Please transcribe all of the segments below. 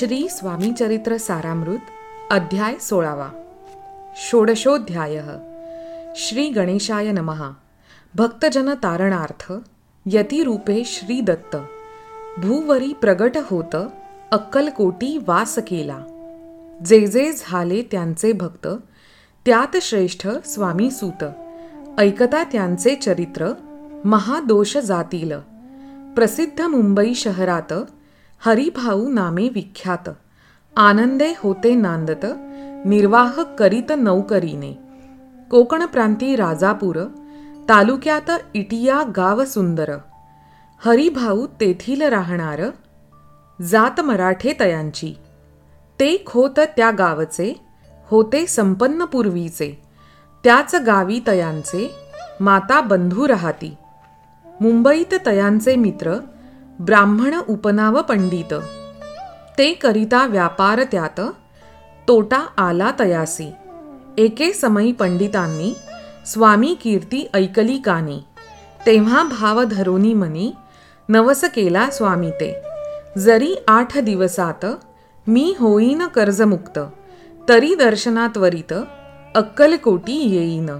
श्री स्वामी चरित्र सारामृत अध्याय सोळावा. षोडशोध्याय. श्री गणेशाय नमहा भक्तजन तारणार्थ यतिरूपे श्री दत्त. भूवरी प्रगट होत अक्कलकोटी वास केला. जे जे झाले त्यांचे भक्त त्यात श्रेष्ठ स्वामी सूत. ऐकता त्यांचे चरित्र महादोष जातील. प्रसिद्ध मुंबई शहरात हरिभाऊ नामे विख्यात. आनंदे होते नांदत निर्वाह करीत नौकरीने. कोकण प्रांती राजापूर तालुक्यात इटिया गाव सुंदर. हरिभाऊ तेथील राहणार जात मराठे तयांची ते खोत त्या गावचे होते संपन्न पूर्वीचे. त्याच गावी तयांचे माता बंधू राहती. मुंबईत तयांचे मित्र ब्राह्मण उपनाव पंडित. ते करिता व्यापार त्यात तोटा आला तयासी. एके समयी पंडितांनी स्वामी कीर्ती ऐकली कानी. तेव्हा भाव धरोनी मनी नवस केला स्वामी ते. जरी आठ दिवसात मी होईन कर्जमुक्त तरी दर्शनात्वरित अक्कलकोटी येईन.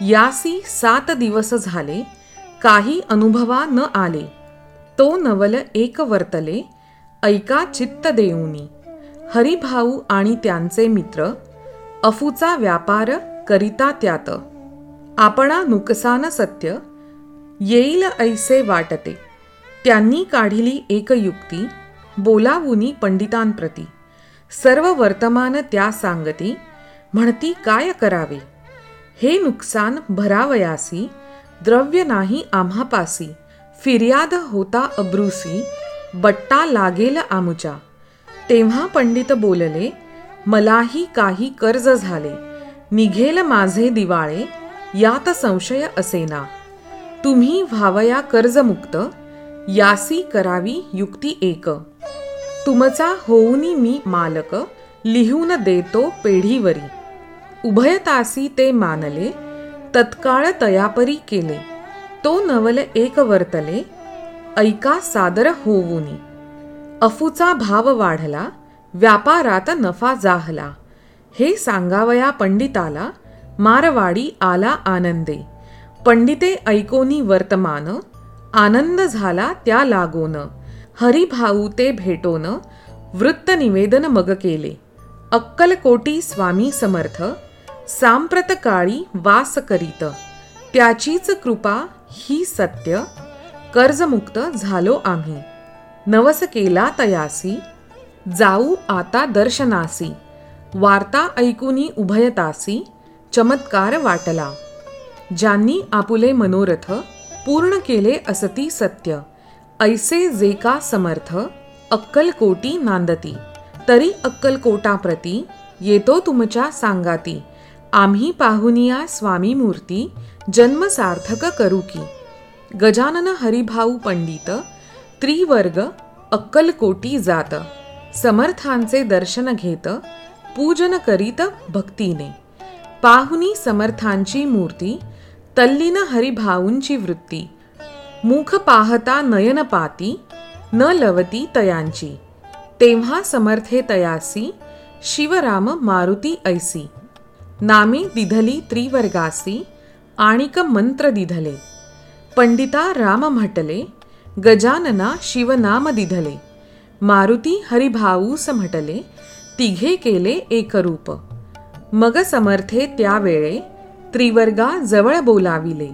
यासी सात दिवस झाले काही अनुभवा न आले. तो नवल एक वर्तले ऐका चित्त देऊनी. हरिभाऊ आणि त्यांचे मित्र अफूचा व्यापार करिता त्यात. आपणा नुकसान सत्य येईल ऐसे वाटते. त्यांनी काढिली एक युक्ती बोलावुनी पंडितांप्रती. सर्व वर्तमान त्या सांगती म्हणती काय करावे? हे नुकसान भरावयासी द्रव्य नाही आम्हापासी. फिर्याद होता अब्रुसी बट्टा लागेल आमुच्या. तेव्हा पंडित बोलले मलाही काही कर्ज झाले. निघेल माझे दिवाळे यात संशय असेना. तुम्ही व्हावया कर्जमुक्त यासी करावी युक्ती एक. तुमचा होऊनी मी मालक लिहून देतो पेढीवरी. उभयतासी ते मानले तत्काळ तयापरी केले. तो नवल एक वर्तले ऐका सादर होऊनी. अफूचा भाव वाढला व्यापारात नफा जाहला. हे सांगावया पंडिताला मारवाडी आला आनंदे. पंडिते ऐकोनी वर्तमान आनंद झाला त्या लागोन. हरिभाऊ ते भेटोन वृत्त निवेदन मग केले. अक्कलकोटी स्वामी समर्थ सांप्रत काळी वास करीत. त्याचीच कृपा ही सत्य कर्जमुक्त झालो आम्ही. नवस केला तयासी जाऊ आता दर्शनासी. वार्ता ऐकूनी उभयतासी चमत्कार वाटला. ज्यांनी आपुले मनोरथ पूर्ण केले असती सत्य ऐसे जे का समर्थ अक्कलकोटी नांदती. तरी अक्कलकोटाप्रती येतो तुमच्या सांगाती. आम्ही पाहुनिया स्वामी मूर्ती जन्म सार्थक करू की. गजानन हरिभाऊ पंडित त्रिवर्ग अक्कलकोटी जात. समर्थांचे दर्शन घेत पूजन करीत भक्तीने. पाहुनी समर्थांची मूर्ती तल्लीन हरिभाऊंची वृत्ती. मुख पाहता नयन पाती न लवती तयांची. तेव्हा समर्थे तयासी शिवराम मारुती ऐसी. नामी दिधली त्रिवर्गासी आणिक मंत्र दिधले. पंडिता राम म्हटले गजानना शिवनाम दिधले. मारुती हरिभाऊस म्हटले तिघे केले एकरूप. मग समर्थे त्यावेळे त्रिवर्गा जवळ बोलाविले.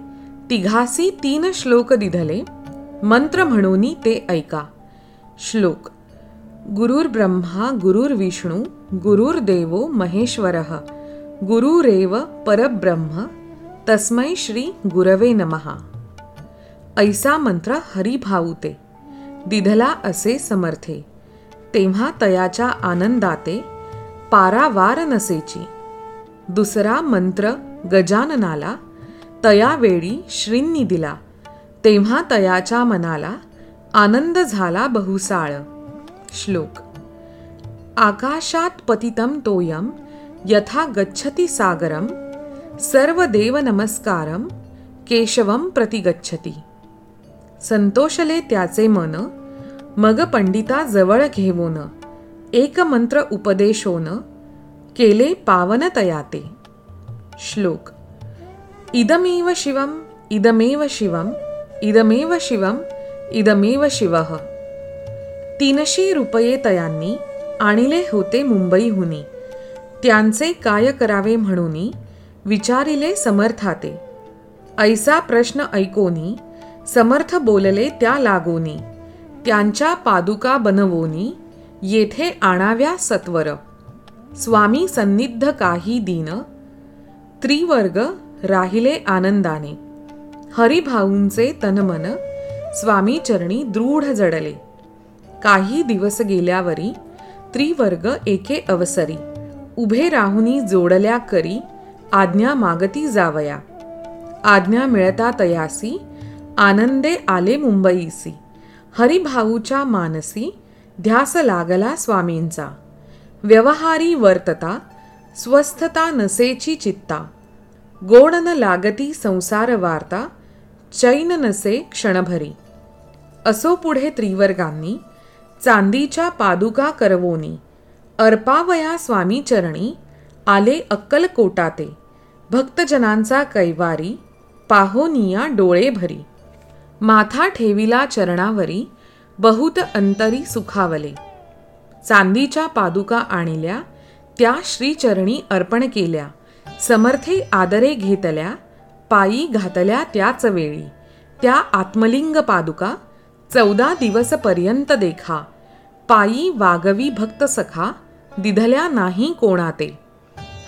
तिघासी तीन श्लोक दिधले. मंत्र म्हणून ते ऐका. श्लोक. गुरुर्ब्रह्मा गुरुर्विष्णू गुरुर्देवो महेश्वरः. गुरुरेव परब्रह्म तस्मै श्री गुरवे नमहा ऐसा मंत्र हरिभाऊते दिधला असे समर्थे तेव्हा तयाच्या आनंदाते पारावार नसेची. दुसरा मंत्र गजाननाला तयावेळी श्रींनी दिला तेव्हा तयाच्या मनाला आनंद झाला बहुसाळ. श्लोक. आकाशात पतितं तोयम यथा गच्छति सागरं सर्वदेवनमस्कारं केशवं प्रति गच्छति। संतोषले त्याचे मन मग पंडिता जवळ घेवोन एकमंत्र उपदेशोन केले पावनतयाते। श्लोक इदमेव शिवम इदमेव शिवम इदमेव शिवम इदमेव शिवः। तीनशे रुपये तयांनी आणिले होते मुंबईहुनी। त्यांचे काय करावे म्हणून विचारिले समर्थाते. ऐसा प्रश्न ऐकोनी समर्थ बोलले त्या लागोनी त्यांच्या पादुका बनवोनी येथे आणाव्या सत्वर. स्वामी सन्निध काही दिन त्रिवर्ग राहिले आनंदाने. हरिभाऊंचे तनमन स्वामी चरणी दृढ जडले. काही दिवस गेल्यावरी त्रिवर्ग एके अवसरी. उभे राहुनी जोडल्या करी आज्ञा मागती जावया. आज्ञा मिळता तयासी आनंदे आले मुंबईसी. हरिभाऊच्या मानसी ध्यास लागला स्वामींचा. व्यवहारी वर्तता स्वस्थता नसेची चित्ता. गोड न लागती संसार वार्ता चैन नसे क्षणभरी. असो पुढे त्रिवर्गांनी चांदीच्या पादुका करवोनी. अर्पावया स्वामी चरणी आले अक्कलकोटाते भक्तजनांचा कैवारी पाहोनिया डोळे भरी. माथा ठेविला चरणावरी बहुत अंतरी सुखावले. चांदीच्या पादुका आणिल्या त्या श्रीचरणी अर्पण केल्या. समर्थे आदरे घेतल्या पायी घातल्या त्याच वेळी. त्या आत्मलिंग पादुका चौदा दिवसपर्यंत देखा. पायी वागवी भक्त सखा दिधल्या नाही कोणाते.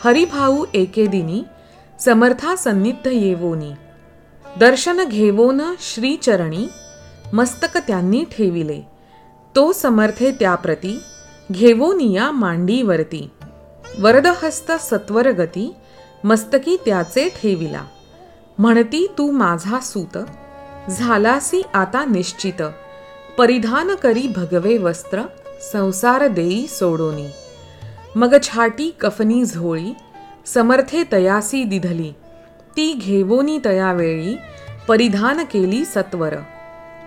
हरिभाऊ एके दिनी समर्था सन्निध येवोनी. दर्शन घेवोन श्रीचरणी मस्तक त्यांनी ठेविले. तो समर्थे त्याप्रती घेवोनिया मांडीवरती. वरदहस्त सत्वर गती मस्तकी त्याचे ठेविला. म्हणती तू माझा सूत झालासी आता निश्चित. परिधान करी भगवे वस्त्र संसार देई सोडोनी. मग छाटी कफनी झोळी समर्थे तयासी दिधली. ती घेवोनी तयावेळी परिधान केली सत्वर.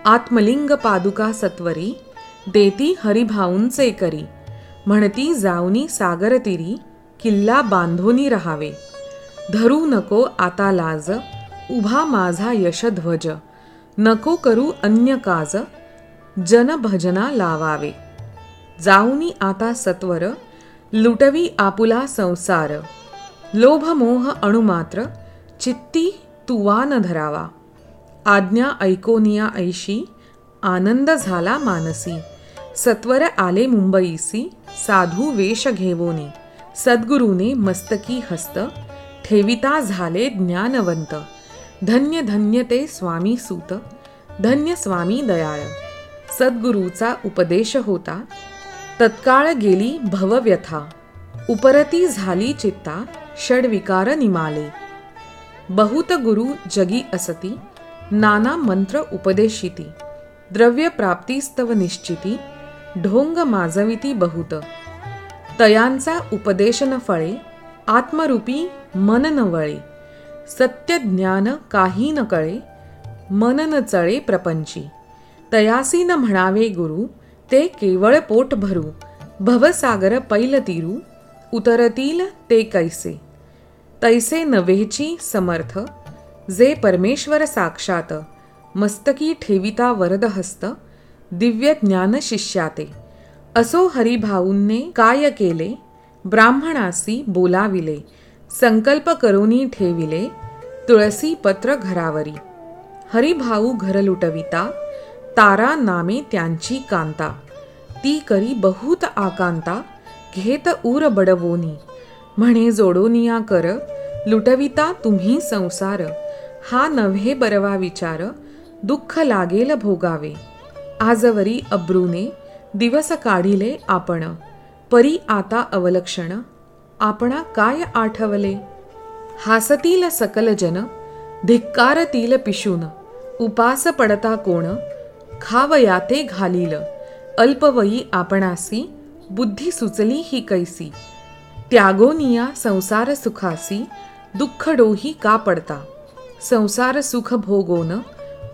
आत्मलिंग पादुका सत्वरी देती हरिभाऊंचे करी. म्हणती जाऊनी सागर तिरी किल्ला बांधोनी रहावे. धरू नको आता लाज उभा माझा यशध्वज नको करू अन्य काज जनभजना लावावे. जाऊनी आता सत्वर लुटवी आपुला संसार. लोभमोह अणुमात्र चित्ती तुवा न धरावा. आज्ञा ऐकोनिया ऐशी आनंद झाला मानसी. सत्वर आले मुंबईसी साधू वेश घेवोनी. सद्गुरूने मस्तकी हस्त ठेविता झाले ज्ञानवंत. धन्य धन्य ते स्वामी सूत धन्य स्वामी दयाळ. सद्गुरूचा उपदेश होता तत्काळ गेली भवव्यथा. उपरती झाली चित्ता षडविकार निमाले. बहुत गुरु जगी असती नाना मंत्र उपदेशिती. द्रव्य प्राप्तीस्तव निश्चिती ढोंग माजविती बहुत. तयांचा उपदेश न फळे आत्मरूपी मन न वळे. सत्य ज्ञान काही न कळे मन न चळे प्रपंची. तयासी न म्हणावे गुरु ते केवळ पोट भरू. भवसागर पैल तीरू उतरतील ते कैसे? तैसे नव्हेची समर्थ जे परमेश्वर साक्षात मस्तकी ठेविता वरदहस्त दिव्य ज्ञान शिष्याते. असो हरिभाऊंने काय केले? ब्राह्मणासी बोलाविले संकल्प करोनी ठेविले तुळसी पत्र घरावरी. हरिभाऊ घर लुटविता तारा नामे त्यांची कांता. ती करी बहुत आकांता घेत उर बडवोनी. म्हणे जोडोनिया कर लुटविता तुम्ही संसार. हा नव्हे बरवा विचार दुःख लागेल भोगावे. आजवरी अब्रूने दिवस काढिले आपण. परी आता अवलक्षण आपणा काय आठवले? हासतील सकल जन धिक्कारतील पिशून. उपास पडता कोण खावया ते घालील. अल्पवयी आपणासी बुद्धी सुचली ही कैसी. त्यागोनिया संसार सुखासी दुःख डोही का पडता. संसार सुख भोगोन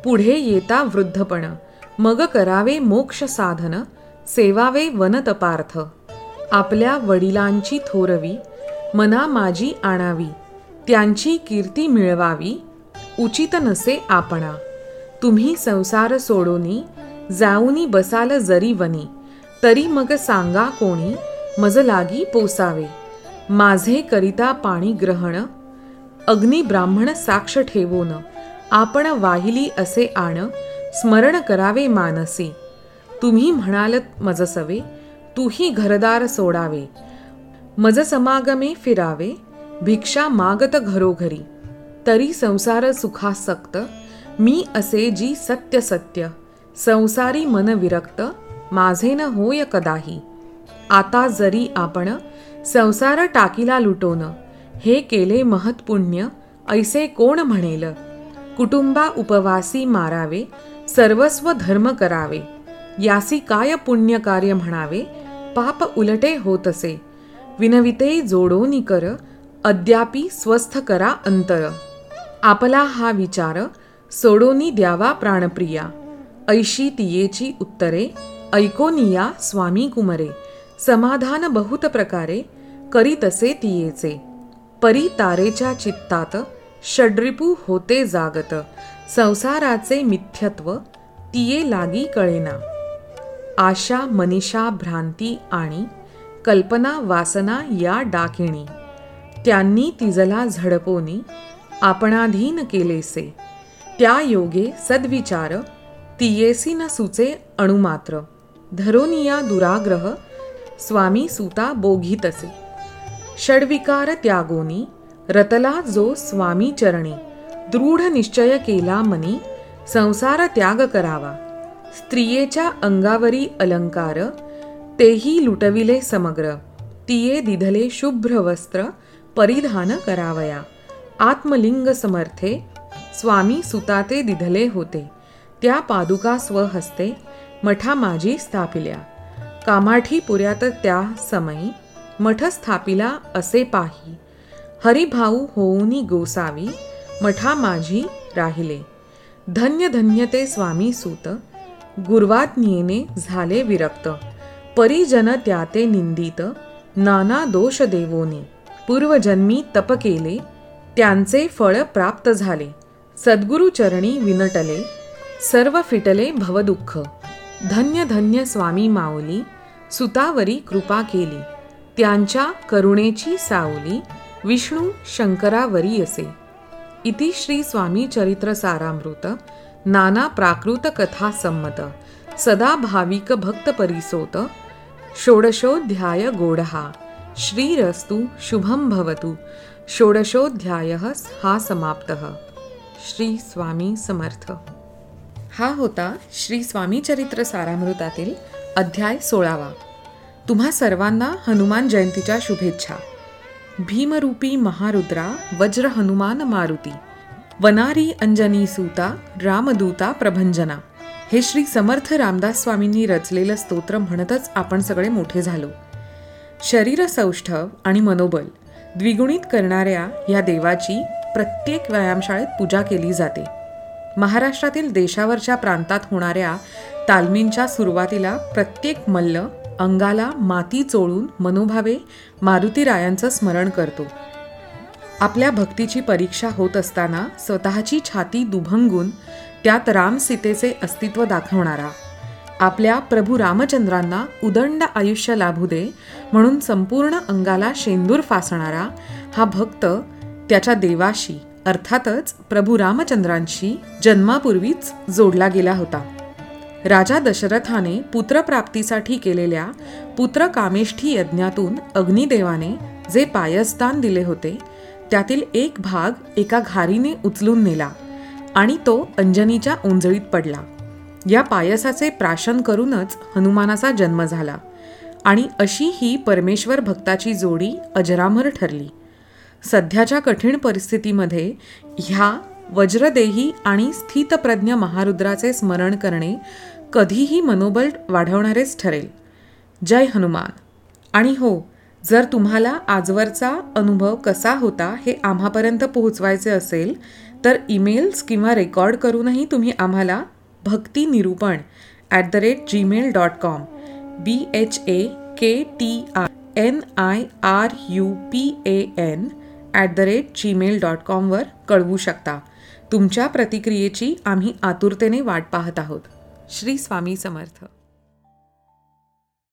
पुढे येता वृद्धपण. मग करावे मोक्ष साधन सेवावे वनतपार्थ आपल्या वडिलांची थोरवी मना माझी आणावी. त्यांची कीर्ती मिळवावी उचित नसे आपणा. तुम्ही संसार सोडोनी जाऊनी बसाल जरी वनी तरी मग सांगा कोणी मज लागी पोसावे. माझे करिता पाणी ग्रहण अग्नी ब्राह्मण साक्ष ठेवोन आपण वाहिली असे आण स्मरण करावे मानसी. तुम्ही म्हणाल मजसवे तूही घरदार सोडावे. मज समागमे फिरावे भिक्षा मागत घरोघरी. तरी संसार सुखासक्त मी असे जी सत्य सत्य संसारी मन विरक्त माझे न होय कदाही. आता जरी आपण संसार टाकीला लुटोन हे केले महत्पुण्य ऐसे कोण म्हणेल? कुटुंबा उपवासी मारावे सर्वस्व धर्म करावे. यासी काय पुण्य कार्य म्हणावे? पाप उलटे होतसे. विनविते जोडोनी कर अद्यापि स्वस्थ करा अंतर. आपला हा विचार सोडोनी द्यावा प्राणप्रिया. ऐशी तियेची उत्तरे ऐकोनिया स्वामी कुमरे. समाधान बहुत प्रकारे करीतसे तियेचे. परी तारेच्या चित्तात षड्रिपू होते जागत. संसाराचे मिथ्यत्व तिये लागी कळेना. आशा मनीषा भ्रांती आणि कल्पना वासना या डाकिणी. त्यांनी तिजला झडपोनी आपणाधीन केलेसे. त्या योगे सद्विचार तियेसी न सुचे अणुमात्र धरोनिया दुराग्रह स्वामी सुता बोघितसे। षड्विकार त्यागोनी रतला जो स्वामी चरणी दृढ निश्चय केला मनी संसार त्याग करावा। स्त्रियेच्या अंगावरी अलंकार तेही लुटविले समग्र तिये दिधले शुभ्र वस्त्र परिधान करावया। आत्मलिंग समर्थे स्वामी सुताते दिधले होते. त्या पादुका स्वहस्ते मठा माझी स्थापिल्या. कामाठी पुऱ्यात त्या समयी मठ स्थापिला असे पाही. हरिभाऊ होऊनी गोसावी मठा माझी राहिले. धन्य धन्य ते स्वामी सूत गुरवाज्ञेने झाले विरक्त. परिजन त्याते निंदित नाना दोष देवोनी. पूर्वजन्मी तप केले त्यांचे फळ प्राप्त झाले. सद्गुरुचरणी विनटले सर्व फिटले भवदुःख. धन्य धन्य स्वामी माऊली सुतावरी कृपा केली. त्यांच्या करुणेची सावली विष्णू शंकरावरी असे. इति श्री स्वामी चरित्र सारामृत नाना प्राकृत कथा संमत सदा भाविक भक्त परिसोत षोडशोध्याय गोडहा श्रीरस्तु शुभम भवतु. षोडशोध्याय हा समाप्तः. श्री स्वामी समर्थ. हा होता श्री स्वामी चरित्र सारामृतातील अध्याय सोळावा. तुम्हा सर्वांना हनुमान जयंतीच्या शुभेच्छा. भीमरूपी महारुद्रा वज्र हनुमान मारुती. वनारी अंजनी सूता रामदूता प्रभंजना. हे श्री समर्थ रामदास स्वामींनी रचलेलं स्तोत्र म्हणतच आपण सगळे मोठे झालो. शरीर सौष्ठव आणि मनोबल द्विगुणित करणाऱ्या या देवाची प्रत्येक व्यायामशाळेत पूजा केली जाते. महाराष्ट्रातील देशावरच्या प्रांतात होणाऱ्या तालमींच्या सुरुवातीला प्रत्येक मल्ल अंगाला माती चोळून मनोभावे मारुतीरायांचं स्मरण करतो. आपल्या भक्तीची परीक्षा होत असताना स्वतःची छाती दुभंगून त्यात राम सीतेचे अस्तित्व दाखवणारा आपल्या प्रभू रामचंद्रांना उदंड आयुष्य लाभू दे म्हणून संपूर्ण अंगाला शेंदूर फासणारा हा भक्त त्याच्या देवाशी अर्थातच प्रभू रामचंद्रांशी जन्मापूर्वीच जोडला गेला होता. राजा दशरथाने पुत्रप्राप्तीसाठी केलेल्या पुत्रकामेष्ठी यज्ञातून अग्निदेवाने जे पायस्तान दिले होते त्यातील एक भाग एका घारीने उचलून नेला आणि तो अंजनीच्या ओंजळीत पडला. या पायसाचे प्राशन करूनच हनुमानाचा जन्म झाला आणि अशी ही परमेश्वर भक्ताची जोडी अजरामर ठरली. सध्याच्या कठीण परिस्थितीमध्ये ह्या वज्रदेही आणि स्थितप्रज्ञ महारुद्राचे स्मरण करणे कधीही मनोबल वाढवणारेच ठरेल. जय हनुमान. आणि हो जर तुम्हाला आजवरचा अनुभव कसा होता हे आम्हापर्यंत पोहोचवायचे असेल तर ईमेल्स किंवा रेकॉर्ड करूनही तुम्ही आम्हाला Bhakti Nirupan at the rate Gmail dot com B H A K T R N I R U P A N at the rate Gmail dot कॉमवर कळवू शकता. तुमच्या प्रतिक्रियेची आम्ही आतुरतेने वाट पाहत आहोत. श्री स्वामी समर्थ.